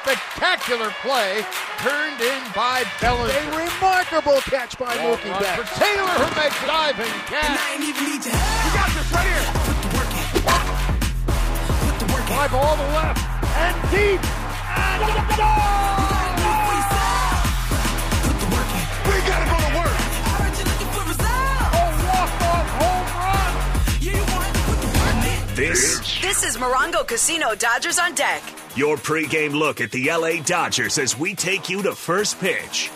spectacular play turned in by Bellinger. A remarkable catch by Ball Mookie run Betts. for Taylor, who makes diving catch. You got this right here. Put the work in. Put the work in. Fly ball to left and deep. And goal! We gotta go home run. This, This is Morongo Casino Dodgers on deck. your pregame look at the LA Dodgers as we take you to first pitch.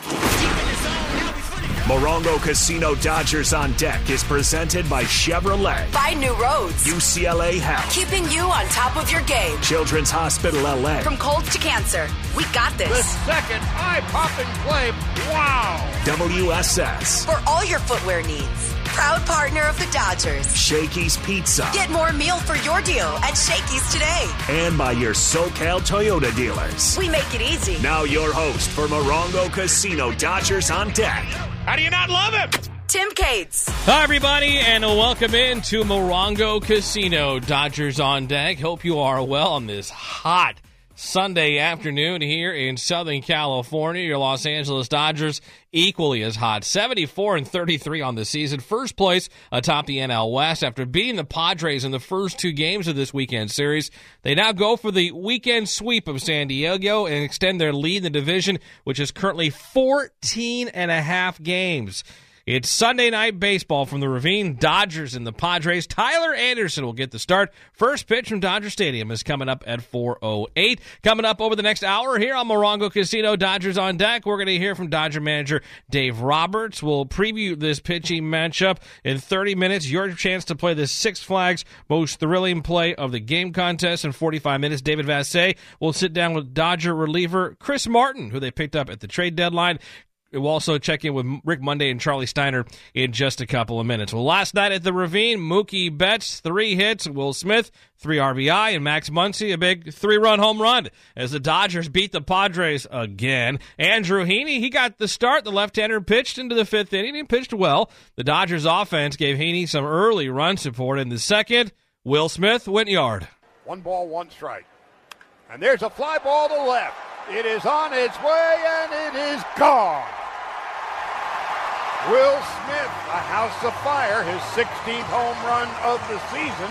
Morongo Casino Dodgers on Deck is presented by Chevrolet, Find new roads. UCLA Health, Keeping you on top of your game. Children's Hospital LA, From colds to cancer, we got this. The this. second eye-popping play. Wow. WSS, For all your footwear needs. Proud partner of the Dodgers. Shakey's Pizza, Get more meal for your deal at Shakey's today. and by your SoCal Toyota dealers. We make it easy. Now your host for Morongo Casino Dodgers on Deck, How do you not love him? Tim Cates. Hi, everybody, and welcome in to Morongo Casino. Dodgers on deck. Hope you are well on this hot Sunday afternoon here in Southern California. Your Los Angeles Dodgers equally as hot. 74 and 33 on the season. First place atop the NL West after beating the Padres in the first two games of this weekend series. They now go for the weekend sweep of San Diego and extend their lead in the division, which is currently 14 and a half games. It's Sunday night baseball from the Ravine Dodgers and the Padres. Tyler Anderson will get the start. First pitch from Dodger Stadium is coming up at 4:08. Coming up over the next hour here on Morongo Casino Dodgers on deck. We're going to hear from Dodger manager Dave Roberts. We'll preview this pitching matchup in 30 minutes. Your chance to play the Six Flags most thrilling play of the game contest in 45 minutes. David Vassegh will sit down with Dodger reliever Chris Martin, who they picked up at the trade deadline. We'll also check in with Rick Monday and Charlie Steiner in just a couple of minutes. Well, last night at the Ravine, Mookie Betts, three hits, Will Smith, three RBI, and Max Muncy, a big three run home run as the Dodgers beat the Padres again. Andrew Heaney, he got the start. The left hander pitched into the fifth inning. He pitched well. The Dodgers offense gave Heaney some early run support. In the second, Will Smith went yard. One ball, one strike. And there's a fly ball to left. It is on its way and it is gone. Will Smith, a house of fire, his 16th home run of the season.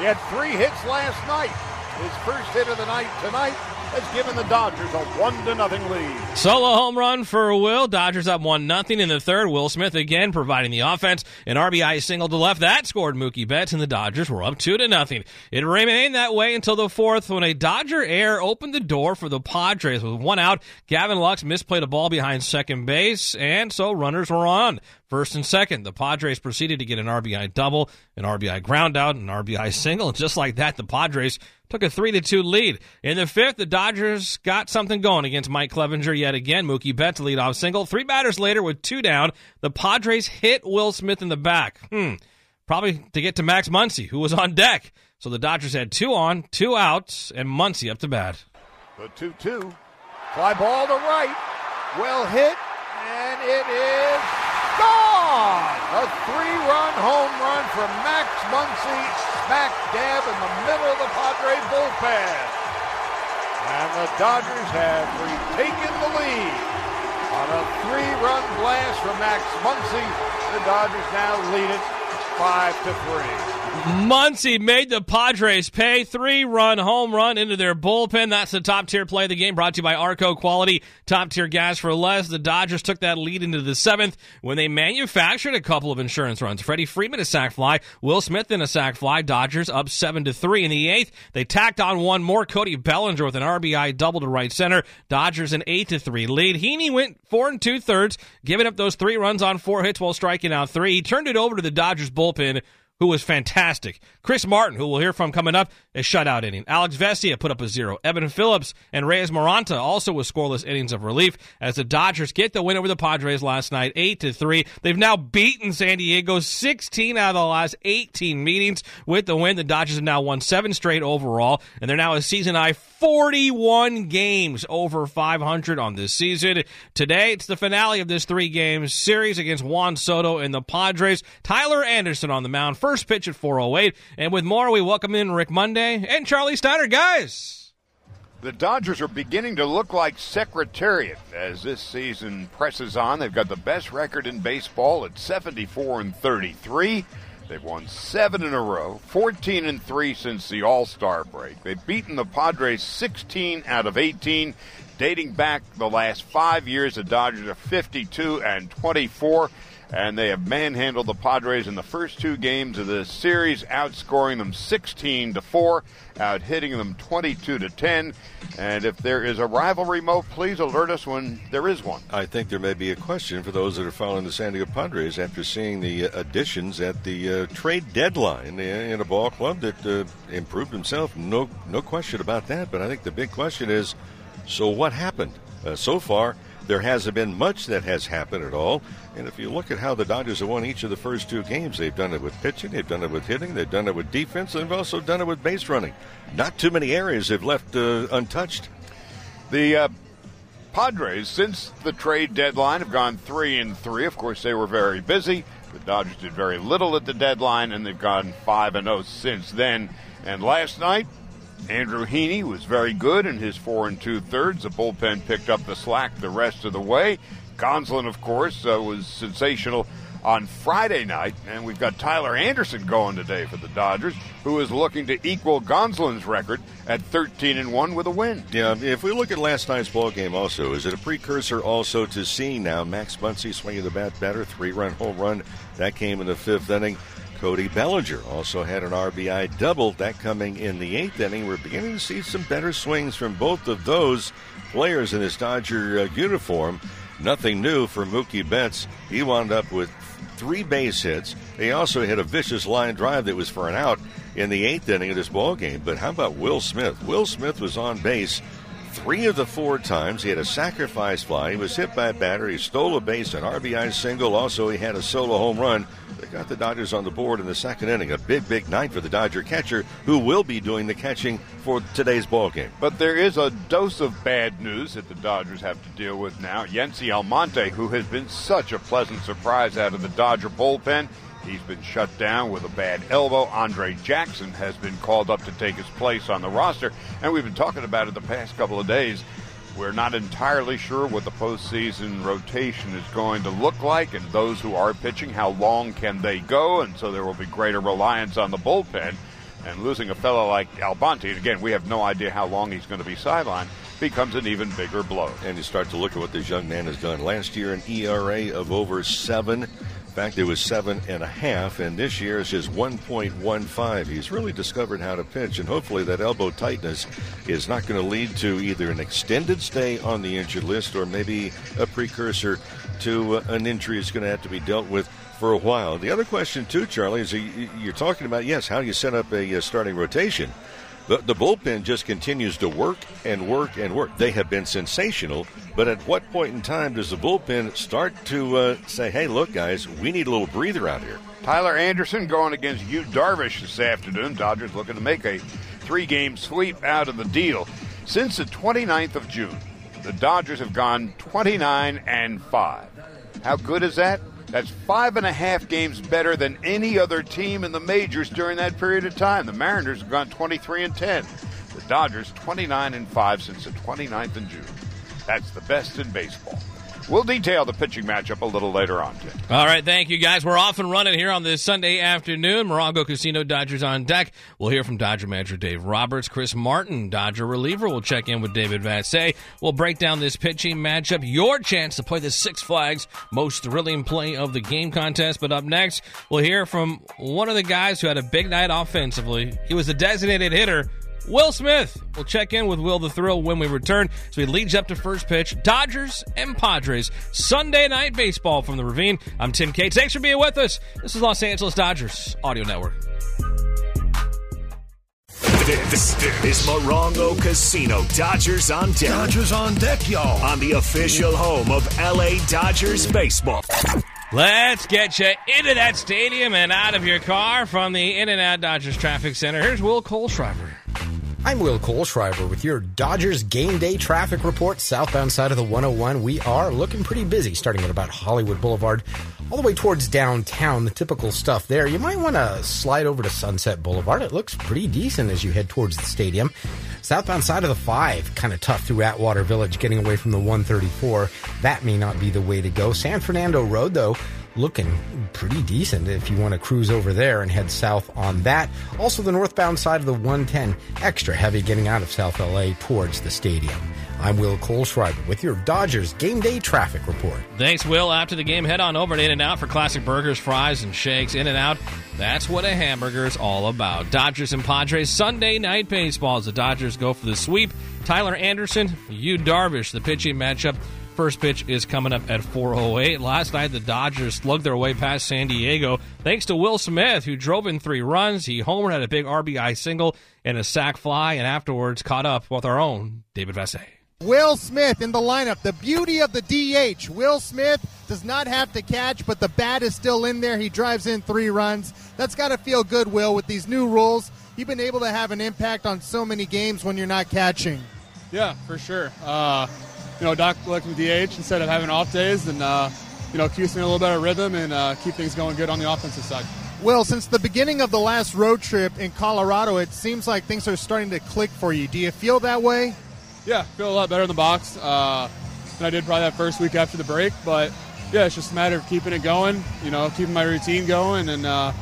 He had three hits last night. His first hit of the night tonight has given the Dodgers a one to nothing lead. Solo home run for Will. Dodgers up one nothing in the third. Will Smith again providing the offense. An RBI single to left that scored Mookie Betts, and the Dodgers were up two to nothing. It remained that way until the fourth when a Dodger air opened the door for the Padres with one out. Gavin Lux misplayed a ball behind second base, and so runners were on. First and second, the Padres proceeded to get an RBI double, an RBI ground out, an RBI single, and just like that, the Padres took a three to two lead. In the fifth, the Dodgers got something going against Mike Clevinger yet again. Mookie Betts lead off single. Three batters later, with two down, the Padres hit Will Smith in the back. Hmm, probably to get to Max Muncy, who was on deck. So the Dodgers had two on, two outs, and Muncy up to bat. The 2 2. Fly ball to right. Well hit, and it is gone! A three run home run from Max Muncy, smack dab in the middle of the Padre bullpen. And the Dodgers have retaken the lead. On a three run blast from Max Muncy, the Dodgers now lead it 5 to 3. Muncy made the Padres pay three run home run into their bullpen. That's the top tier play of the game brought to you by Arco Quality Top Tier Gas for Less. The Dodgers took that lead into the seventh when they manufactured a couple of insurance runs. Freddie Freeman a sac fly, Will Smith in a sac fly. Dodgers up seven to three in the eighth. They tacked on one more. Cody Bellinger with an RBI double to right center. Dodgers an eight to three lead. Heaney went four and two thirds, giving up those three runs on four hits while striking out three. He turned it over to the Dodgers bullpen bullpen who was fantastic. Chris Martin, who we'll hear from coming up, a shutout inning. Alex Vesia put up a zero. Evan Phillips and Reyes Moronta also with scoreless innings of relief as the Dodgers get the win over the Padres last night, eight to three. They've now beaten San Diego 16 out of the last 18 meetings with the win. The Dodgers have now won seven straight overall, and they're now a season high 41 games over 500 on this season. Today, it's the finale of this three game series against Juan Soto and the Padres. Tyler Anderson on the mound. First pitch at 408. And with more, we welcome in Rick Monday and Charlie Steiner. Guys, The Dodgers are beginning to look like Secretariat as this season presses on. They've got the best record in baseball at 74 and 33. They've won seven in a row, 14 and 3 since the All Star break. They've beaten the Padres 16 out of 18, dating back the last five years. The Dodgers are 52 and 24 and they have manhandled the Padres in the first two games of the series, outscoring them 16 to 4, out hitting them 22 to 10. And if there is a rivalry, Mo, please alert us when there is one. I think there may be a question for those that are following the San Diego Padres after seeing the uh, additions at the uh, trade deadline in a ball club that uh, improved himself. No, no question about that. But I think the big question is, so what happened? Uh, so far, there hasn't been much that has happened at all. And if you look at how the Dodgers have won each of the first two games, they've done it with pitching, they've done it with hitting, they've done it with defense, and they've also done it with base running. Not too many areas they've left uh, untouched. The uh, Padres, since the trade deadline, have gone three and three. Of course, they were very busy. The Dodgers did very little at the deadline, and they've gone five and zero oh since then. And last night, Andrew Heaney was very good in his four and two thirds. The bullpen picked up the slack the rest of the way. Gonsolin, of course, uh, was sensational on Friday night, and we've got Tyler Anderson going today for the Dodgers, who is looking to equal Gonsolin's record at 13 and one with a win. Yeah, if we look at last night's ball game, also, is it a precursor also to seeing now Max Muncy swinging the bat better, three-run home run that came in the fifth inning. Cody Bellinger also had an RBI double, that coming in the eighth inning. We're beginning to see some better swings from both of those players in this Dodger uh, uniform. Nothing new for Mookie Betts. He wound up with three base hits. He also hit a vicious line drive that was for an out in the eighth inning of this ball game. But how about Will Smith? Will Smith was on base three of the four times. He had a sacrifice fly. He was hit by a batter. He stole a base, an RBI single. Also, he had a solo home run. They got the Dodgers on the board in the second inning. A big, big night for the Dodger catcher, who will be doing the catching for today's ball game. But there is a dose of bad news that the Dodgers have to deal with now. Yency Almonte, who has been such a pleasant surprise out of the Dodger bullpen, He's been shut down with a bad elbow. Andre Jackson has been called up to take his place on the roster. And we've been talking about it the past couple of days. We're not entirely sure what the postseason rotation is going to look like, and those who are pitching, how long can they go? And so there will be greater reliance on the bullpen. And losing a fellow like Almonte, and again, we have no idea how long he's going to be sidelined, becomes an even bigger blow. And you start to look at what this young man has done. Last year, an ERA of over seven. Fact, it was seven and a half, and this year is just 1.15. He's really discovered how to pitch, and hopefully that elbow tightness is not going to lead to either an extended stay on the injured list or maybe a precursor to an injury that's going to have to be dealt with for a while. The other question, too, Charlie, is you're talking about, yes, how you set up a starting rotation. The, the bullpen just continues to work and work and work. They have been sensational, but at what point in time does the bullpen start to uh, say, hey, look, guys, we need a little breather out here? Tyler Anderson going against Yu Darvish this afternoon. Dodgers looking to make a three game sweep out of the deal. Since the 29th of June, the Dodgers have gone 29 and 5. How good is that? That's five and a half games better than any other team in the majors during that period of time. The Mariners have gone 23 and 10. The Dodgers 29 and 5 since the 29th of June. That's the best in baseball. We'll detail the pitching matchup a little later on. All right, thank you, guys. We're off and running here on this Sunday afternoon. Morongo Casino Dodgers on deck. We'll hear from Dodger manager Dave Roberts. Chris Martin, Dodger reliever, We'll check in with David Vassegh. We'll break down this pitching matchup. Your chance to play the Six Flags most thrilling play of the game contest. But up next, we'll hear from one of the guys who had a big night offensively. He was a designated hitter Will Smith. We'll check in with Will the Thrill when we return as we leads up to first pitch. Dodgers and Padres. Sunday night baseball from the Ravine. I'm Tim Cates. Thanks for being with us. This is Los Angeles Dodgers Audio Network. This, is Morongo Casino Dodgers on deck. Dodgers on deck, y'all. On the official home of LA Dodgers baseball. Let's get you into that stadium and out of your car from the In and Out Dodgers Traffic Center. Here's Will Kohlschreiber. I'm Will Kohlschreiber with your Dodgers game day traffic report. Southbound side of the 101, we are looking pretty busy, starting at about Hollywood Boulevard, all the way towards downtown. The typical stuff there. You might want to slide over to Sunset Boulevard. It looks pretty decent as you head towards the stadium. Southbound side of the five, kind of tough through Atwater Village, getting away from the 134. That may not be the way to go. San Fernando Road, though, looking pretty decent if you want to cruise over there and head south on that. Also, the northbound side of the 110, extra heavy getting out of South LA towards the stadium. I'm Will Kohlschreiber with your Dodgers game day traffic report. Thanks, Will. After the game, head on over to In and Out for classic burgers, fries, and shakes. In and Out, that's what a hamburger is all about. Dodgers and Padres Sunday night baseball as the Dodgers go for the sweep. Tyler Anderson, Yu Darvish, the pitching matchup. First pitch is coming up at 4:08. Last night, the Dodgers slugged their way past San Diego thanks to Will Smith, who drove in three runs. He homered, had a big RBI single and a sac fly, and afterwards caught up with our own David Vassegh. Will Smith in the lineup. The beauty of the DH. Will Smith does not have to catch, but the bat is still in there. He drives in three runs. That's got to feel good, Will, with these new rules. You've been able to have an impact on so many games when you're not catching. Yeah, for sure. Uh, you know, Doc looks me DH instead of having off days, and uh, you know, keeps me in a little better rhythm and uh, keep things going good on the offensive side. Well, since the beginning of the last road trip in Colorado, it seems like things are starting to click for you. Do you feel that way? Yeah, feel a lot better in the box uh, than I did probably that first week after the break. But yeah, it's just a matter of keeping it going. You know, keeping my routine going, and uh,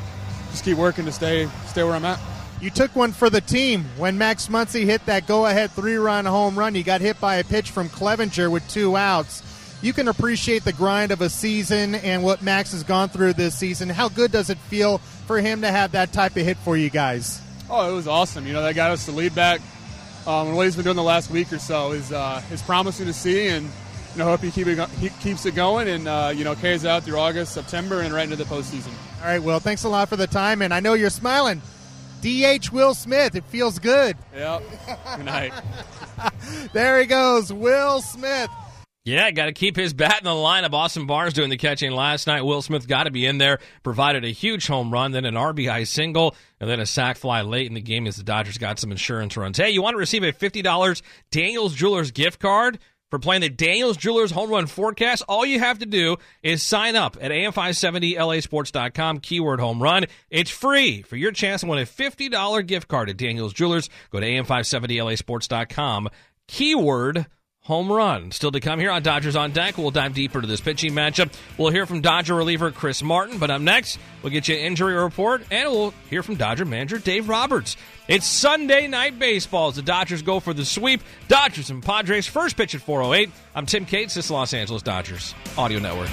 just keep working to stay stay where I'm at. You took one for the team when Max Muncy hit that go-ahead three-run home run. You got hit by a pitch from Clevinger with two outs. You can appreciate the grind of a season and what Max has gone through this season. How good does it feel for him to have that type of hit for you guys? Oh, it was awesome. You know, that got us the lead back. Um, and what he's been doing the last week or so is uh, is promising to see, and you know, hope he, keep it, he keeps it going and uh, you know carries out through August, September, and right into the postseason. All right, well, Thanks a lot for the time, and I know you're smiling. DH Will Smith. It feels good. Yep. Good night. there he goes, Will Smith. Yeah, got to keep his bat in the lineup. Austin Barnes doing the catching last night. Will Smith got to be in there, provided a huge home run, then an RBI single, and then a sac fly late in the game as the Dodgers got some insurance runs. Hey, you want to receive a $50 Daniels Jewelers gift card? For playing the Daniels Jewelers Home Run Forecast, all you have to do is sign up at am570lasports.com, keyword home run. It's free for your chance to win a $50 gift card at Daniels Jewelers. Go to am570lasports.com, keyword home run. Still to come here on Dodgers on Deck. We'll dive deeper into this pitching matchup. We'll hear from Dodger reliever Chris Martin, but up next, we'll get you an injury report and we'll hear from Dodger manager Dave Roberts. It's Sunday night baseball as the Dodgers go for the sweep. Dodgers and Padres first pitch at 408. I'm Tim Cates. This is Los Angeles Dodgers Audio Network.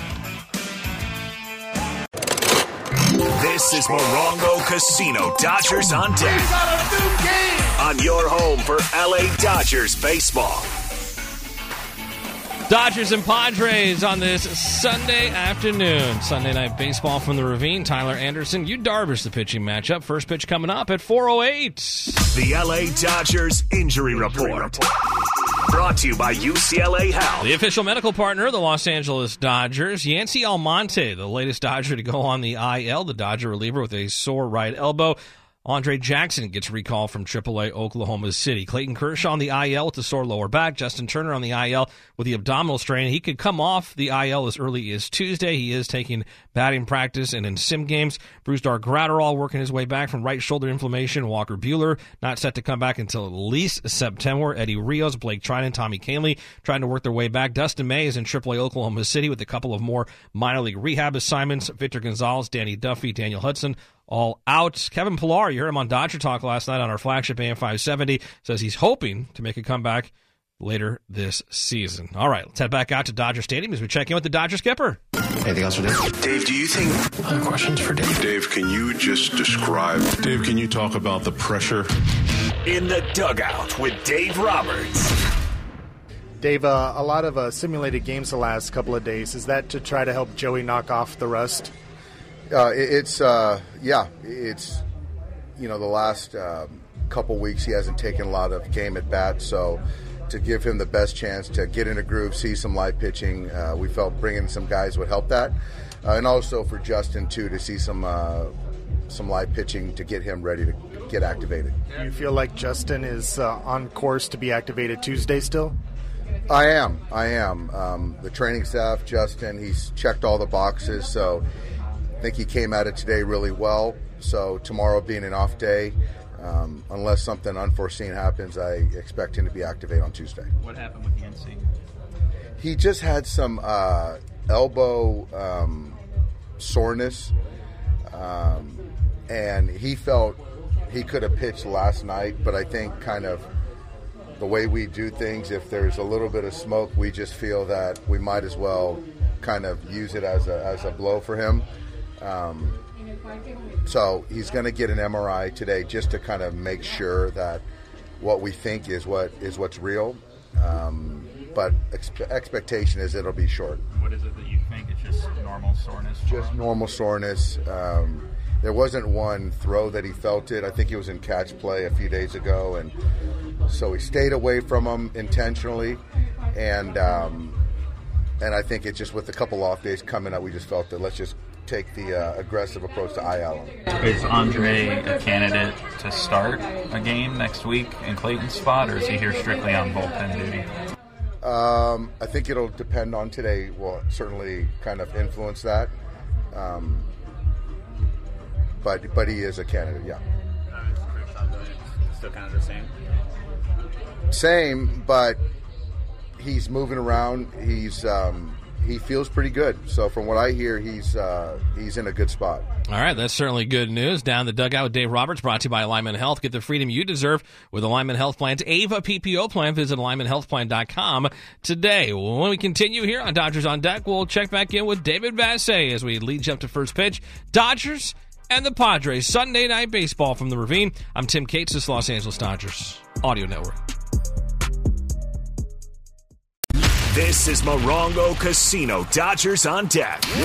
This is Morongo Casino Dodgers on deck. On your home for LA Dodgers baseball. Dodgers and Padres on this Sunday afternoon. Sunday night baseball from the Ravine. Tyler Anderson, Yu Darvish, the pitching matchup. First pitch coming up at 408. The LA Dodgers Injury Report. Brought to you by UCLA Health. The official medical partner of the Los Angeles Dodgers, Yency Almonte, the latest Dodger to go on the IL, the Dodger reliever with a sore right elbow. Andre Jackson gets recalled from AAA Oklahoma City. Clayton Kershaw on the IL with the sore lower back. Justin Turner on the IL with the abdominal strain. He could come off the IL as early as Tuesday. He is taking batting practice and in sim games. Brusdar Graterol working his way back from right shoulder inflammation. Walker Buehler not set to come back until at least September. Eddie Rios, Blake Treinen, Tommy Kahnle trying to work their way back. Dustin May is in AAA Oklahoma City with a couple of more minor league rehab assignments. Victor Gonzalez, Danny Duffy, Daniel Hudson all out. Kevin Pillar, you heard him on Dodger Talk last night on our flagship AM 570, says he's hoping to make a comeback later this season. All right, let's head back out to Dodger Stadium as we check in with the Dodger skipper. Anything else for Dave? Dave, do you think. Other questions for Dave? Dave, can you just describe. Dave, can you talk about the pressure? In the dugout with Dave Roberts. Dave, uh, a lot of uh, simulated games the last couple of days. Is that to try to help Joey knock off the rust? Uh, it, it's uh, yeah, it's you know the last uh, couple weeks he hasn't taken a lot of game at bat, so to give him the best chance to get in a groove, see some live pitching, uh, we felt bringing some guys would help that, uh, and also for Justin too to see some uh, some live pitching to get him ready to get activated. Do you feel like Justin is on course to be activated Tuesday still? I am. I am. Um, the training staff, Justin, he's checked all the boxes, so I think he came at it today really well. So tomorrow being an off day, Um, unless something unforeseen happens, I expect him to be activated on Tuesday. What happened with the NC? He just had some uh, elbow um, soreness, um, and he felt he could have pitched last night, but I think kind of the way we do things, if there's a little bit of smoke, we just feel that we might as well kind of use it as a, as a blow for him. Um, so he's going to get an MRI today just to kind of make sure that what we think is what is what's real. Um, but ex- expectation is it'll be short. What is it that you think? It's just normal soreness? Just normal soreness. Um, there wasn't one throw that he felt it. I think he was in catch play a few days ago, and so he stayed away from him intentionally. And um, and I think it's just with a couple off days coming up, we just felt that let's just take the uh, aggressive approach to IL. Is Andre a candidate to start a game next week in Clayton's spot, or is he here strictly on bullpen duty? Um, I think it'll depend on today. Will certainly kind of influence that. Um, but but he is a candidate, yeah. Still kind of the same. Same, but he's moving around. He's um, he feels pretty good. So from what I hear, he's uh, he's in a good spot. All right, that's certainly good news. Down the dugout Dave Roberts, brought to you by Alignment Health. Get the freedom you deserve with Alignment Health Plan's AVA PPO plan. Visit alignmenthealthplan.com today. When we continue here on Dodgers on Deck, we'll check back in with David Vassegh as we lead up to first pitch. Dodgers and the Padres, Sunday night baseball from the Ravine. I'm Tim Cates, this Los Angeles Dodgers Audio Network. This is Morongo Casino Dodgers on deck. On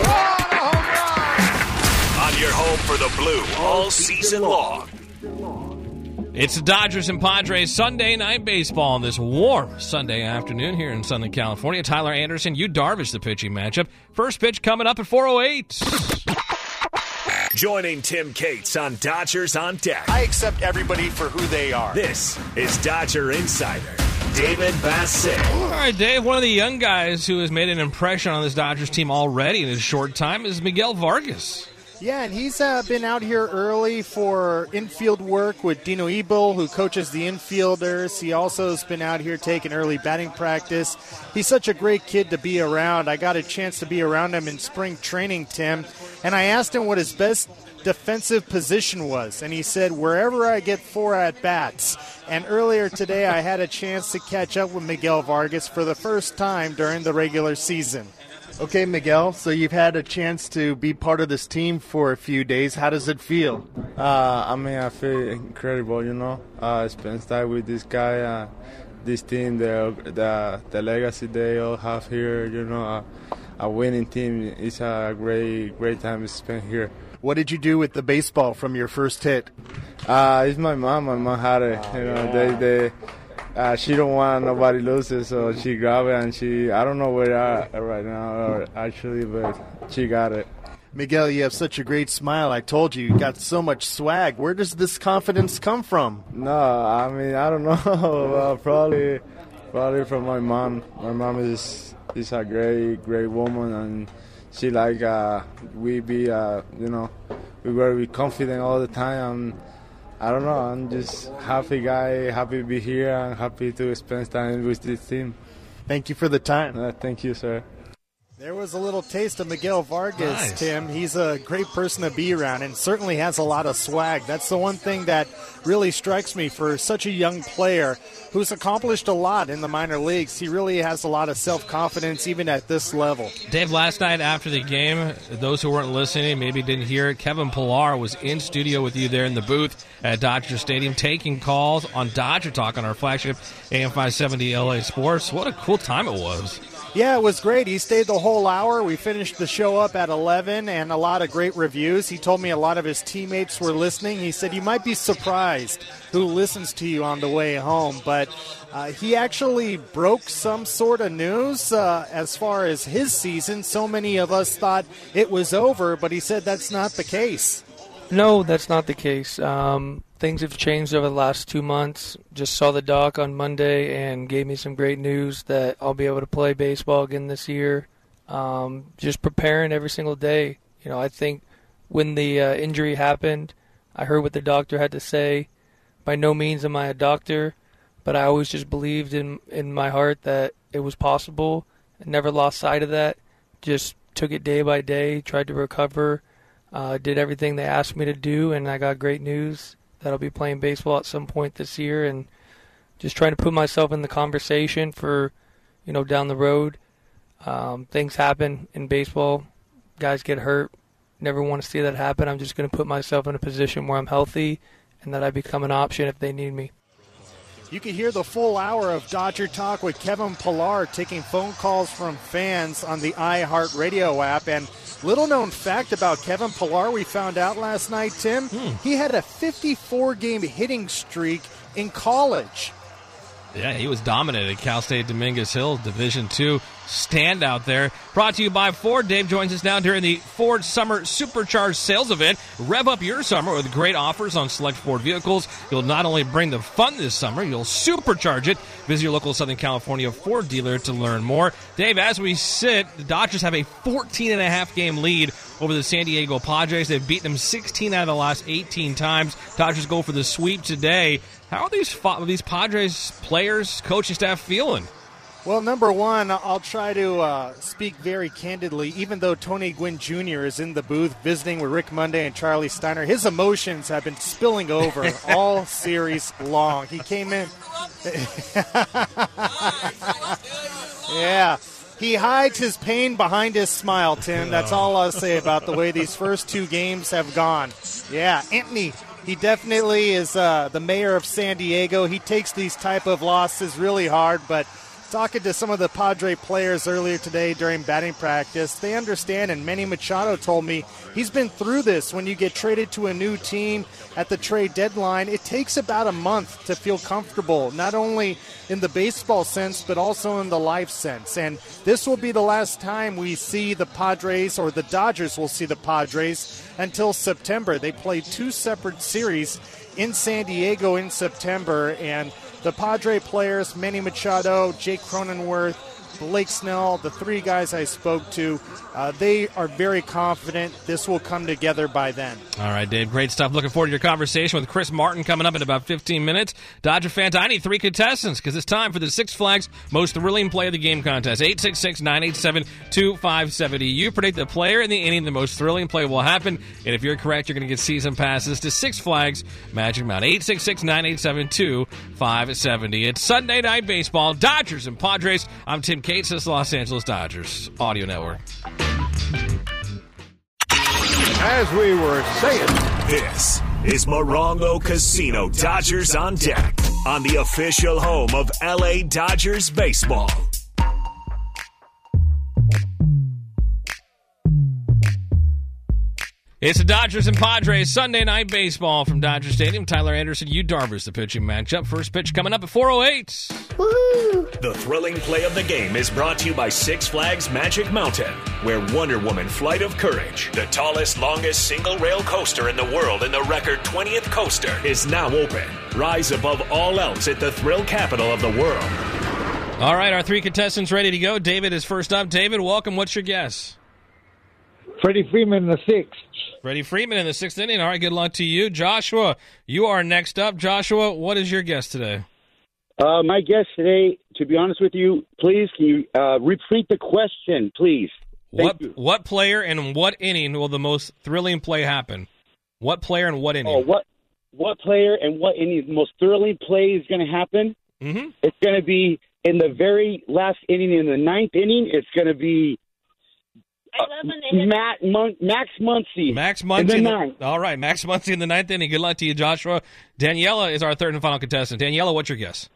your home for the blue all season long. It's the Dodgers and Padres Sunday night baseball on this warm Sunday afternoon here in Southern California. Tyler Anderson, Yu Darvish, the pitching matchup. First pitch coming up at 408. Joining Tim Cates on Dodgers on deck. I accept everybody for who they are. This is Dodger Insider David Vassegh. All right, Dave, one of the young guys who has made an impression on this Dodgers team already in his short time is Miguel Vargas. Yeah, and he's uh, been out here early for infield work with Dino Ebel, who coaches the infielders. He also has been out here taking early batting practice. He's such a great kid to be around. I got a chance to be around him in spring training, Tim, and I asked him what his best defensive position was, and he said, wherever I get four at bats. And earlier today, I had a chance to catch up with Miguel Vargas for the first time during the regular season. Okay, Miguel, so you've had a chance to be part of this team for a few days. How does it feel? Uh, I mean, I feel incredible, you know. Uh, spend time with this guy, uh, this team, the, the the legacy they all have here, you know. Uh, a winning team is a great, great time to spend here. What did you do with the baseball from your first hit? Uh, it's my mom. My mom had it. You know, they, they, uh, she don't want nobody loses, so she grabbed it and she. I don't know where at right now, actually, but she got it. Miguel, you have such a great smile. I told you, you got so much swag. Where does this confidence come from? No, I mean I don't know. uh, probably, probably from my mom. My mom is is a great, great woman, and she like uh, we be uh, you know we were be confident all the time. And I don't know. I'm just happy guy, happy to be here, and happy to spend time with this team. Thank you for the time. Uh, thank you, sir. There was a little taste of Miguel Vargas, Nice. Tim. He's a great person to be around and certainly has a lot of swag. That's the one thing that really strikes me for such a young player who's accomplished a lot in the minor leagues. He really has a lot of self confidence even at this level. Dave, last night after the game, those who weren't listening maybe didn't hear it. Kevin Pillar was in studio with you there in the booth at Dodger Stadium, taking calls on Dodger Talk on our flagship AM 570 LA Sports. What a cool time it was. Yeah, it was great. He stayed the whole hour. We finished the show up at 11 and a lot of great reviews. He told me a lot of his teammates were listening. He said, You might be surprised who listens to you on the way home. But uh, he actually broke some sort of news uh, as far as his season. So many of us thought it was over, but he said that's not the case. No, that's not the case. Um, things have changed over the last two months. Just saw the doc on Monday and gave me some great news that I'll be able to play baseball again this year. Um, just preparing every single day. You know, I think when the uh, injury happened, I heard what the doctor had to say. by no means am I a doctor, but I always just believed in in my heart that it was possible. I never lost sight of that. Just took it day by day, tried to recover, uh, did everything they asked me to do, and I got great news that I'll be playing baseball at some point this year, and just trying to put myself in the conversation for, you know, down the road. Um, things happen in baseball, guys get hurt. Never want to see that happen. I'm just going to put myself in a position where I'm healthy and that I become an option if they need me. You can hear the full hour of Dodger Talk with Kevin Pillar taking phone calls from fans on the iHeartRadio app. And little known fact about Kevin Pillar we found out last night, Tim, Hmm. he had a 54 game hitting streak in college. Yeah, he was dominant at Cal State Dominguez Hill, Division Two standout there. Brought to you by Ford. Dave joins us now during the Ford Summer Supercharged Sales Event. Rev up your summer with great offers on select Ford vehicles. You'll not only bring the fun this summer, you'll supercharge it. Visit your local Southern California Ford dealer to learn more. Dave, as we sit, the Dodgers have a 14 and a half game lead over the San Diego Padres. They've beaten them 16 out of the last 18 times. Dodgers go for the sweep today. How are these these Padres players, coaching staff feeling? Well, number one, I'll try to uh, speak very candidly. Even though Tony Gwynn Jr. is in the booth visiting with Rick Monday and Charlie Steiner, his emotions have been spilling over all series long. He came in. yeah. He hides his pain behind his smile, Tim. That's all I'll say about the way these first two games have gone. Yeah, Anthony, he definitely is uh, the mayor of San Diego. He takes these type of losses really hard, but talking to some of the Padre players earlier today during batting practice, they understand, and Manny Machado told me he's been through this. When you get traded to a new team at the trade deadline, it takes about a month to feel comfortable, not only in the baseball sense, but also in the life sense. And this will be the last time we see the Padres, or the Dodgers will see the Padres until September. They play two separate series in San Diego in September, and the Padre players, Manny Machado, Jake Cronenworth, Blake Snell, the three guys I spoke to, uh, they are very confident this will come together by then. All right, Dave, great stuff. Looking forward to your conversation with Chris Martin coming up in about 15 minutes. Dodger fans, I need three contestants because it's time for the Six Flags Most Thrilling Play of the Game contest. 866 987 2570. You predict the player in the inning, the most thrilling play will happen. And if you're correct, you're going to get season passes to Six Flags Magic Mountain. 866 987 2570. It's Sunday Night Baseball, Dodgers and Padres. I'm Tim Cates, this is Los Angeles Dodgers Audio Network. As we were saying, This is Morongo Casino Dodgers on deck on the official home of LA Dodgers baseball. It's the Dodgers and Padres Sunday night baseball from Dodger Stadium. Tyler Anderson, Yu Darvish, the pitching matchup. First pitch coming up at 408. The thrilling play of the game is brought to you by Six Flags Magic Mountain, where Wonder Woman Flight of Courage, the tallest, longest single rail coaster in the world and the record 20th coaster, is now open. Rise above all else at the thrill capital of the world. All right, our three contestants ready to go. David is first up. David, welcome. What's your guess? Freddie Freeman in the sixth. Freddie Freeman in the sixth inning. All right, good luck to you. Joshua, you are next up. Joshua, what is your guess today? Uh, my guess today, to be honest with you, please can you uh, repeat the question, please? Thank what you. what player and what inning will the most thrilling play happen? What player and what inning? Oh, what what player and what inning the most thrilling play is going to happen? Mm-hmm. It's going to be in the very last inning, in the ninth inning. It's going to be Matt Mun- Max Muncy. Max in Muncy. in the- ninth. all right, Max Muncy in the ninth inning. Good luck to you, Joshua. Daniela is our third and final contestant. Daniela, what's your guess?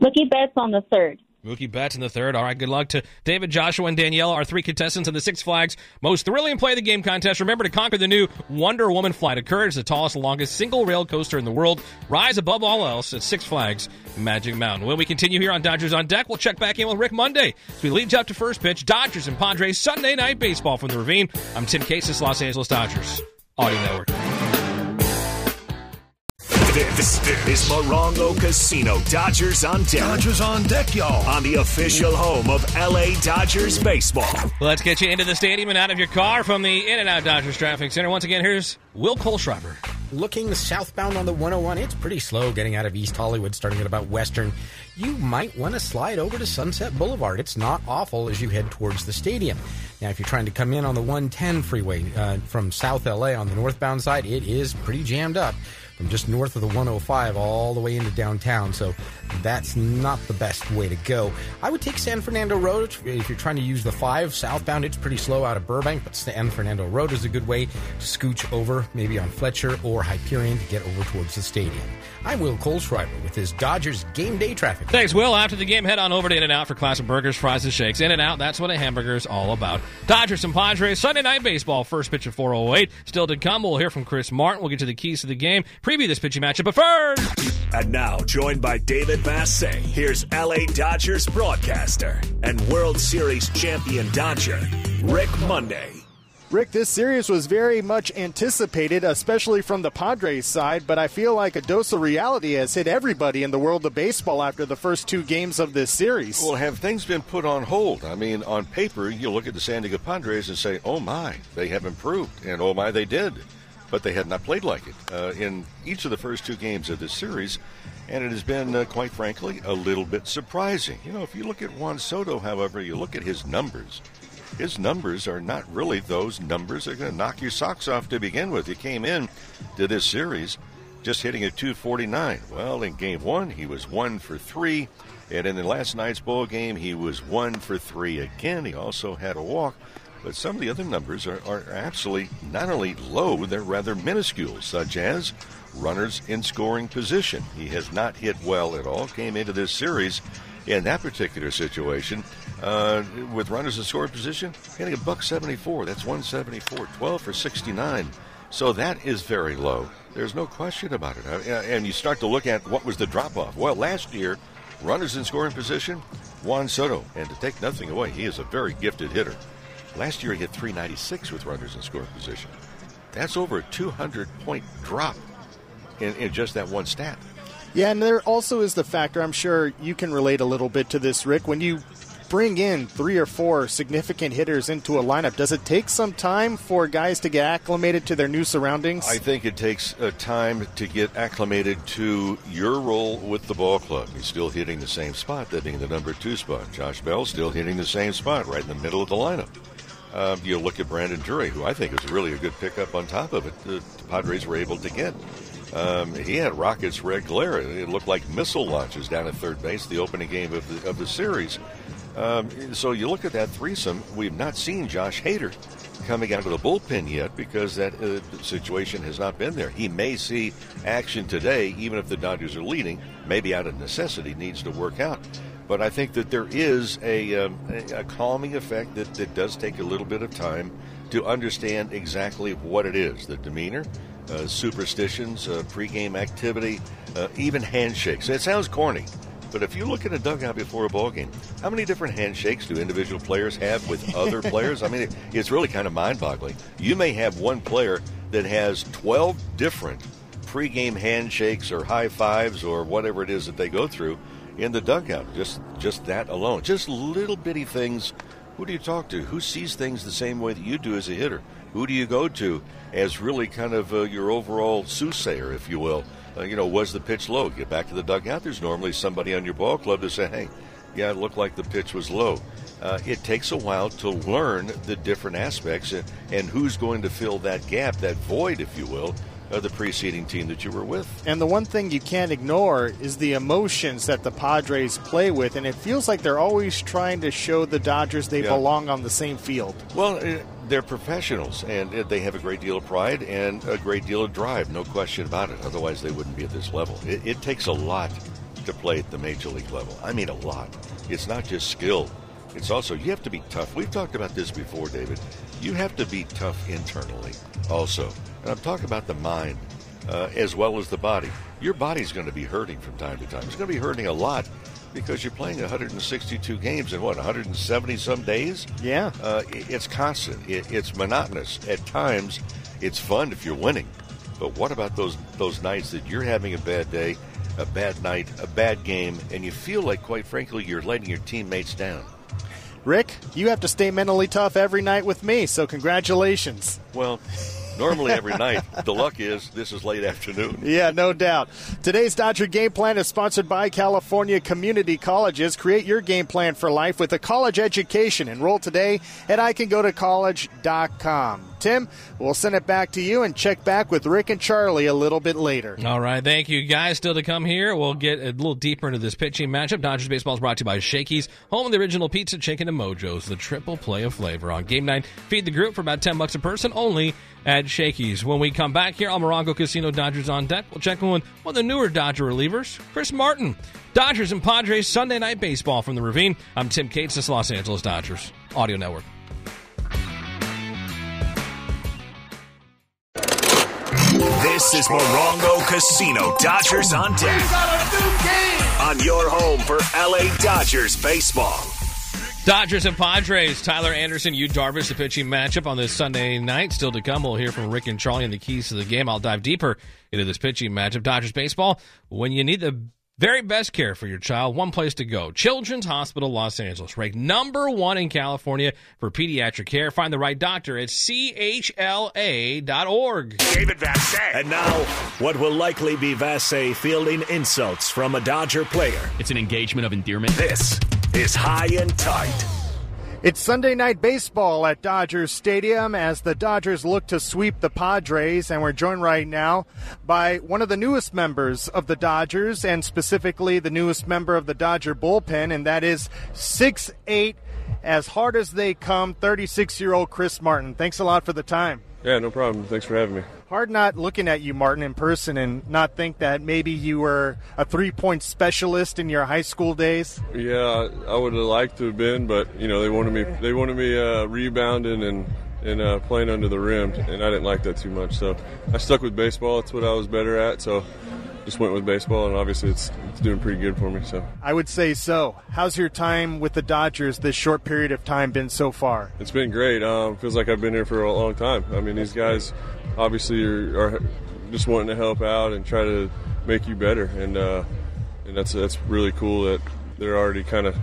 Mookie Betts on the third. Mookie Betts in the third. All right, good luck to David, Joshua, and Danielle, our three contestants in the Six Flags Most Thrilling Play of the Game contest. Remember to conquer the new Wonder Woman Flight of Courage, the tallest longest single rail coaster in the world. Rise above all else at Six Flags Magic Mountain. When we continue here on Dodgers on Deck, we'll check back in with Rick Monday as we lead up to first pitch. Dodgers and Padres Sunday Night Baseball from the Ravine. I'm Tim Cates, Los Angeles Dodgers Audio Network. This is Morongo Casino Dodgers on deck. Dodgers on deck, y'all. On the official home of LA Dodgers baseball. Let's get you into the stadium and out of your car from the In and Out Dodgers Traffic Center. Once again, here's Will Kohlschreiber. looking southbound on the 101, it's pretty slow getting out of East Hollywood, starting at about Western. You might want to slide over to Sunset Boulevard. It's not awful as you head towards the stadium. Now, if you're trying to come in on the 110 freeway uh, from South LA on the northbound side, it is pretty jammed up from just north of the 105 all the way into downtown. So that's not the best way to go. I would take San Fernando Road if you're trying to use the 5 southbound. It's pretty slow out of Burbank, but San Fernando Road is a good way to scooch over, maybe on Fletcher or Hyperion to get over towards the stadium. I'm Will Kohlschreiber with his Dodgers game day traffic. Thanks, Will. After the game, head on over to In-N-Out for classic burgers, fries, and shakes. In-N-Out, that's what a hamburger is all about. Dodgers and Padres, Sunday Night Baseball, first pitch at 408. Still to come, we'll hear from Chris Martin. We'll get to the keys to the game, preview this pitching matchup, but first... And now, joined by David Vassegh, here's LA Dodgers broadcaster and World Series champion Dodger, Rick Monday. Rick, this series was very much anticipated, especially from the Padres side, but I feel like a dose of reality has hit everybody in the world of baseball after the first two games of this series. Well, have things been put on hold? I mean, on paper, you look at the San Diego Padres and say, oh my, they have improved, and oh my, they did. But they had not played like it uh, in each of the first two games of this series, and it has been, uh, quite frankly, a little bit surprising. You know, if you look at Juan Soto, however, you look at his numbers his numbers are not really those numbers that are going to knock your socks off to begin with. He came in to this series just hitting a 249. Well, in game one, he was one for three. And in the last night's ball game, he was one for three again. He also had a walk. But some of the other numbers are, are absolutely not only low, they're rather minuscule, such as runners in scoring position. He has not hit well at all. Came into this series in that particular situation uh, with runners in scoring position, hitting a buck 74. That's 174, 12 for 69. So that is very low. There's no question about it. Uh, and you start to look at what was the drop off. Well, last year, runners in scoring position, Juan Soto. And to take nothing away, he is a very gifted hitter. Last year, he hit 396 with runners in scoring position. That's over a 200 point drop in, in just that one stat. Yeah, and there also is the factor, I'm sure you can relate a little bit to this, Rick. When you bring in three or four significant hitters into a lineup, does it take some time for guys to get acclimated to their new surroundings? I think it takes a time to get acclimated to your role with the ball club. He's still hitting the same spot, that being the number two spot. Josh Bell still hitting the same spot, right in the middle of the lineup. Um, you look at Brandon Drury, who I think is really a good pickup on top of it. The Padres were able to get. Um, he had rockets red glare. It looked like missile launches down at third base, the opening game of the, of the series. Um, so you look at that threesome. We've not seen Josh Hader coming out of the bullpen yet because that uh, situation has not been there. He may see action today, even if the Dodgers are leading. Maybe out of necessity, needs to work out. But I think that there is a, um, a, calming effect that, that does take a little bit of time to understand exactly what it is the demeanor, uh, superstitions, uh, pregame activity, uh, even handshakes. It sounds corny, but if you look at a dugout before a ball game, how many different handshakes do individual players have with other players? I mean, it, it's really kind of mind-boggling. You may have one player that has 12 different pregame handshakes or high fives or whatever it is that they go through in the dugout. Just just that alone, just little bitty things. Who do you talk to? Who sees things the same way that you do as a hitter? Who do you go to as really kind of uh, your overall soothsayer, if you will? Uh, you know, was the pitch low? Get back to the dugout. There's normally somebody on your ball club to say, hey, yeah, it looked like the pitch was low. Uh, it takes a while to learn the different aspects and, and who's going to fill that gap, that void, if you will, of the preceding team that you were with. And the one thing you can't ignore is the emotions that the Padres play with, and it feels like they're always trying to show the Dodgers they Yeah. belong on the same field. Well, uh, they're professionals, and uh, they have a great deal of pride and a great deal of drive, no question about it. Otherwise, they wouldn't be at this level. It, it takes a lot to play at the major league level. I mean, a lot. It's not just skill. It's also you have to be tough. We've talked about this before, David. You have to be tough internally, also, and I'm talking about the mind uh, as well as the body. Your body's going to be hurting from time to time. It's going to be hurting a lot because you're playing 162 games in what 170 some days. Yeah, uh, it- it's constant. It, it's monotonous. At times, it's fun if you're winning. But what about those those nights that you're having a bad day, a bad night, a bad game, and you feel like, quite frankly, you're letting your teammates down? Rick, you have to stay mentally tough every night with me, so congratulations. Well, Normally every night. The luck is this is late afternoon. Yeah, no doubt. Today's Dodger Game Plan is sponsored by California Community Colleges. Create your game plan for life with a college education. Enroll today at icangotocollege.com. Tim, we'll send it back to you and check back with Rick and Charlie a little bit later. All right, thank you guys. Still to come here. We'll get a little deeper into this pitching matchup. Dodgers baseball is brought to you by Shakey's, home of the original pizza, chicken, and mojos. The triple play of flavor on game nine. Feed the group for about ten bucks a person only at Shakey's. When we come back here on Morongo Casino Dodgers on deck, we'll check in with one of the newer Dodger relievers, Chris Martin. Dodgers and Padres Sunday night baseball from the Ravine. I'm Tim Cates, this Los Angeles Dodgers Audio Network. This is Morongo Casino Dodgers on deck. On your home for LA Dodgers baseball. Dodgers and Padres. Tyler Anderson, Yu Darvish, the pitching matchup on this Sunday night. Still to come, we'll hear from Rick and Charlie and the keys to the game. I'll dive deeper into this pitching matchup. Dodgers baseball. When you need the very best care for your child, one place to go. Children's Hospital Los Angeles, ranked number one in California for pediatric care. Find the right doctor at chla.org. David Vassegh. And now, what will likely be Vassegh fielding insults from a Dodger player. It's an engagement of endearment. This is High and Tight. It's Sunday night baseball at Dodgers Stadium as the Dodgers look to sweep the Padres, and we're joined right now by one of the newest members of the Dodgers, and specifically the newest member of the Dodger bullpen, and that is six eight, as hard as they come, 36 year old Chris Martin. Thanks a lot for the time. Yeah, no problem. Thanks for having me. Hard not looking at you, Martin, in person and not think that maybe you were a three point specialist in your high school days. Yeah, I would have liked to have been, but you know they wanted me they wanted me uh, rebounding and and uh, playing under the rim, and I didn't like that too much. So I stuck with baseball. It's what I was better at. So just went with baseball, and obviously it's it's doing pretty good for me. So I would say so. How's your time with the Dodgers this short period of time been so far? it's been great. Um, feels like I've been here for a long time. I mean, these guys obviously are, are just wanting to help out and try to make you better, and uh, and that's that's really cool that they're already kind of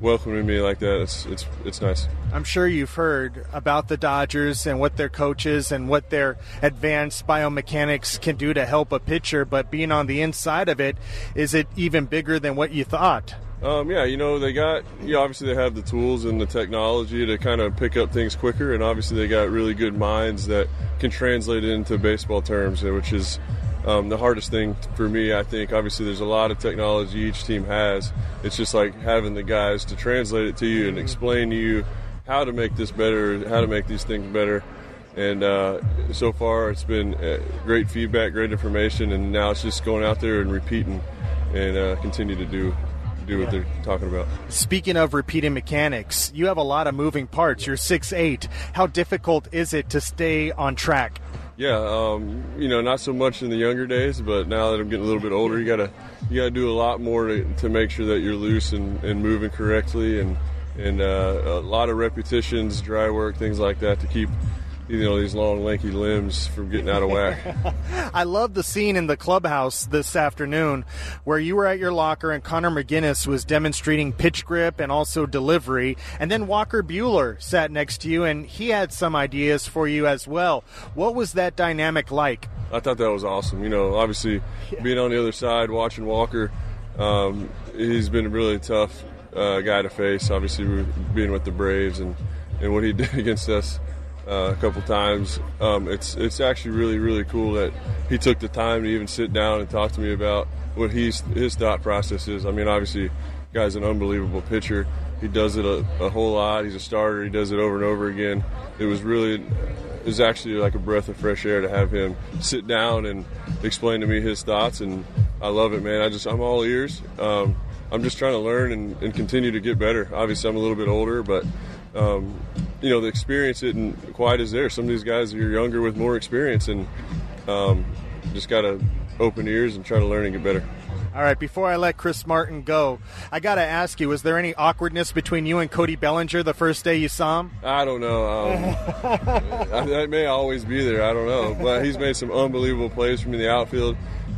welcoming me like that. It's it's it's nice. I'm sure you've heard about the Dodgers and what their coaches and what their advanced biomechanics can do to help a pitcher, but being on the inside of it, is it even bigger than what you thought? Um, yeah, you know they got. Yeah, obviously they have the tools and the technology to kind of pick up things quicker, and obviously they got really good minds that can translate it into baseball terms, which is um, the hardest thing for me. I think obviously there's a lot of technology each team has. It's just like having the guys to translate it to you and explain to you how to make this better, how to make these things better. And uh, so far, it's been uh, great feedback, great information, and now it's just going out there and repeating and uh, continue to do do what they're talking about. Speaking of repeating mechanics, you have a lot of moving parts. You're six eight. How difficult is it to stay on track? Yeah, um, you know, not so much in the younger days, but now that I'm getting a little bit older, you gotta you gotta do a lot more to, to make sure that you're loose and, and moving correctly, and and uh, a lot of repetitions, dry work, things like that to keep you know these long lanky limbs from getting out of whack. I love the scene in the clubhouse this afternoon where you were at your locker and Connor McGinnis was demonstrating pitch grip and also delivery. And then Walker Buehler sat next to you and he had some ideas for you as well. What was that dynamic like? I thought that was awesome. You know, obviously being on the other side, watching Walker, um, he's been a really tough uh, guy to face. Obviously, being with the Braves and, and what he did against us uh, a couple times. Um, it's it's actually really really cool that he took the time to even sit down and talk to me about what he's his thought process is. I mean, obviously, guy's an unbelievable pitcher. He does it a, a whole lot. He's a starter. He does it over and over again. It was really it was actually like a breath of fresh air to have him sit down and explain to me his thoughts, and I love it, man. I just I'm all ears. Um, I'm just trying to learn and, and continue to get better. Obviously, I'm a little bit older, but um, you know the experience isn't quite as there. Some of these guys are younger with more experience, and um, just got to open ears and try to learn and get better. All right, before I let Chris Martin go, I got to ask you: Was there any awkwardness between you and Cody Bellinger the first day you saw him? I don't know. Um, that may always be there. I don't know, but he's made some unbelievable plays for me in the outfield.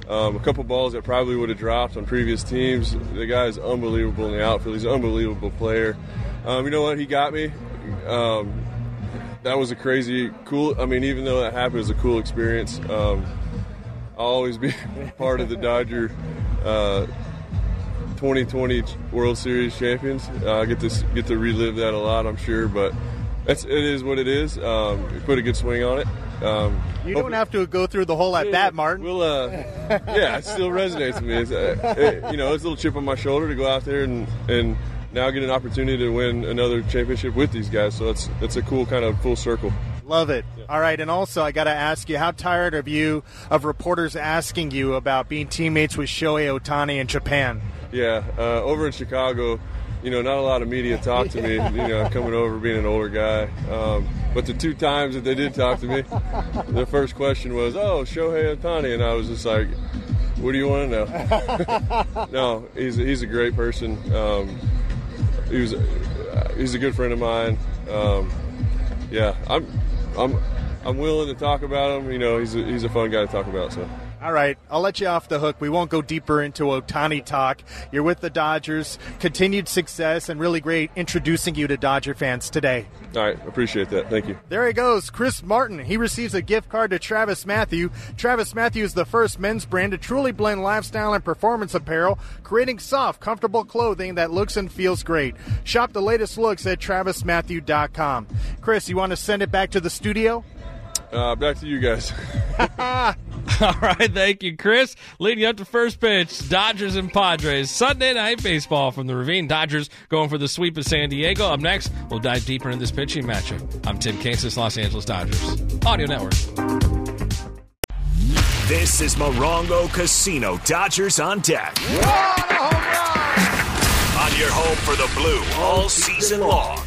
Um, a couple balls that probably would have dropped on previous teams. The guy is unbelievable in the outfield. He's an unbelievable player. Um, you know what? He got me. Um, that was a crazy cool. I mean, even though that happened, it was a cool experience. Um, I'll always be part of the Dodger uh, 2020 World Series champions. Uh, I get to get to relive that a lot, I'm sure, but that's it is what it is. Um, we put a good swing on it. Um, You don't have to go through the whole at bat, Martin. We'll, uh, yeah, it still resonates with me. It's, uh, it, you know, it's a little chip on my shoulder to go out there and and now get an opportunity to win another championship with these guys. So it's it's a cool kind of full circle. Love it. All right, and also I got to ask you, how tired are you of reporters asking you about being teammates with Shohei Ohtani in Japan? Yeah, uh, over in Chicago, you know, not a lot of media talk to me. You know, coming over, being an older guy. Um, but the two times that they did talk to me, the first question was, "Oh, Shohei Ohtani," and I was just like, "What do you want to know?" no, he's he's a great person. Um, he was he's a good friend of mine. Um, yeah, I'm I'm I'm willing to talk about him. You know, he's a, he's a fun guy to talk about. So. All right, I'll let you off the hook. We won't go deeper into Ohtani talk. You're with the Dodgers. Continued success and really great introducing you to Dodger fans today. All right, appreciate that. Thank you. There he goes, Chris Martin. He receives a gift card to Travis Mathew. Travis Mathew is the first men's brand to truly blend lifestyle and performance apparel, creating soft, comfortable clothing that looks and feels great. Shop the latest looks at travismathew.com. Chris, you want to send it back to the studio? Uh, back to you guys. All right, thank you, Chris. Leading up to first pitch, Dodgers and Padres. Sunday night baseball from the Ravine. Dodgers going for the sweep of San Diego. Up next, we'll dive deeper into this pitching matchup. I'm Tim Cates, Los Angeles Dodgers. Audio Network. This is Morongo Casino Dodgers on deck. On your home for the blue all season long.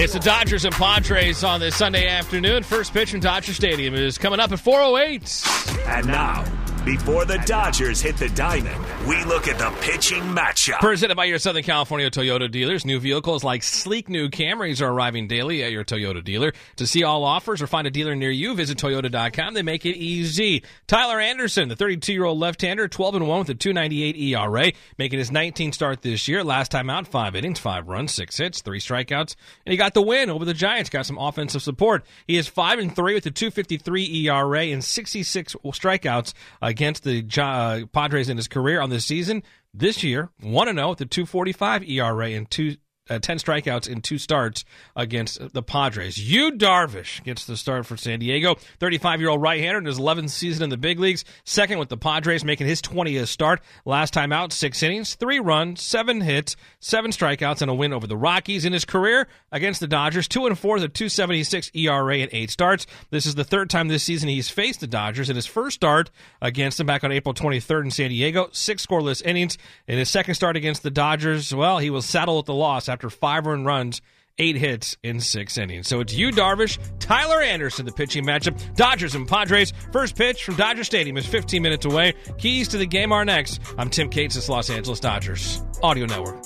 It's the Dodgers and Padres on this Sunday afternoon. First pitch in Dodger Stadium is coming up at 408. And now, before the Dodgers hit the diamond, we look at the pitching matchup. Presented by your Southern California Toyota dealers. New vehicles like sleek new Camrys are arriving daily at your Toyota dealer. To see all offers or find a dealer near you, visit Toyota.com. They make it easy. Tyler Anderson, the 32 year old left hander, 12 and 1 with a 298 ERA, making his 19th start this year. Last time out, five innings, five runs, six hits, three strikeouts, and he got the win over the Giants. Got some offensive support. He is 5 and 3 with a 253 ERA and 66 strikeouts against the uh, Padres in his career on this season. This year, 1 0 with a 245 ERA and two uh, 10 strikeouts in two starts against the Padres. Yu Darvish gets the start for San Diego. 35 year old right hander in his 11th season in the big leagues. Second with the Padres, making his 20th start. Last time out, six innings, three runs, seven hits, seven strikeouts, and a win over the Rockies. In his career against the Dodgers, 2 and 4 with a 276 ERA and eight starts. This is the third time this season he's faced the Dodgers. In his first start against them back on April 23rd in San Diego, six scoreless innings. In his second start against the Dodgers, well, he was saddled with the loss after five earned runs, eight hits in six innings. So it's Yu, Darvish, Tyler Anderson, the pitching matchup. Dodgers and Padres. First pitch from Dodger Stadium is 15 minutes away. Keys to the game are next. I'm Tim Cates, this Los Angeles Dodgers Audio Network.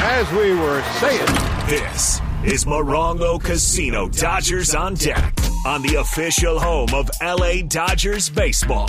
As we were saying, this is Morongo Casino Dodgers on deck on the official home of LA Dodgers baseball.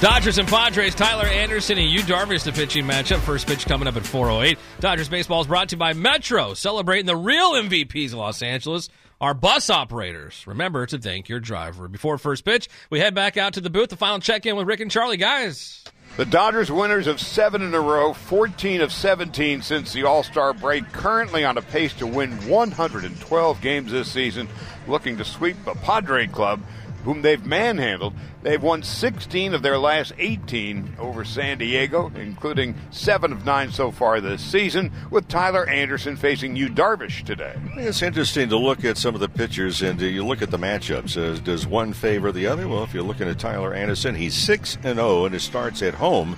Dodgers and Padres, Tyler Anderson and Yu Darvish, the pitching matchup. First pitch coming up at 4.08. Dodgers baseball is brought to you by Metro, celebrating the real MVPs of Los Angeles, our bus operators. Remember to thank your driver. Before first pitch, we head back out to the booth. The final check-in with Rick and Charlie. Guys. The Dodgers winners of seven in a row, 14 of 17 since the All Star break, currently on a pace to win 112 games this season, looking to sweep the Padre club, whom they've manhandled. They've won 16 of their last 18 over San Diego, including seven of nine so far this season, with Tyler Anderson facing Yu Darvish today. It's interesting to look at some of the pitchers and you look at the matchups. Uh, does one favor the other? Well, if you're looking at Tyler Anderson, he's 6 and 0 and it starts at home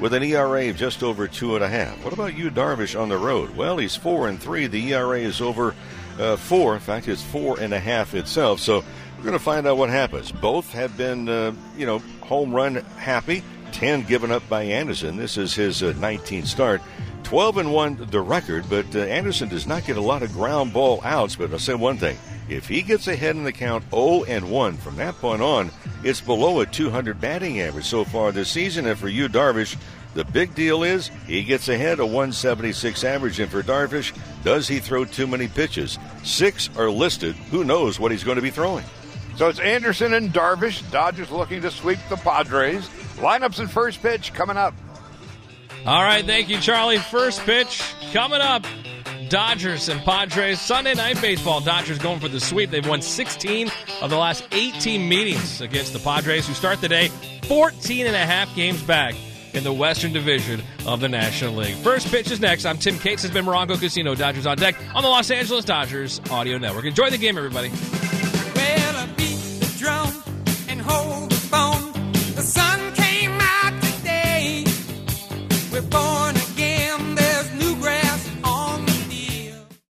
with an ERA of just over two and a half. What about Yu Darvish on the road? Well, he's 4 and 3. The ERA is over uh, four. In fact, it's four and a half itself. So we're going to find out what happens. Both have been, uh, you know, home run happy. 10 given up by Anderson. This is his uh, 19th start. 12 and 1 the record, but uh, Anderson does not get a lot of ground ball outs. But I'll say one thing if he gets ahead in the count 0 and 1 from that point on, It's below a 200 batting average so far this season. And for Yu, Darvish, the big deal is he gets ahead a 176 average. And for Darvish, does he throw too many pitches? Six are listed. Who knows what he's going to be throwing? So it's Anderson and Darvish. Dodgers looking to sweep the Padres. Lineups and first pitch coming up. All right, thank you, Charlie. First pitch coming up. Dodgers and Padres Sunday night baseball. Dodgers going for the sweep. They've won 16 of the last 18 meetings against the Padres, who start the day 14 and a half games back in the Western Division of the National League. First pitch is next. I'm Tim Cates. This has been Morongo Casino. Dodgers on deck on the Los Angeles Dodgers Audio Network. Enjoy the game, everybody.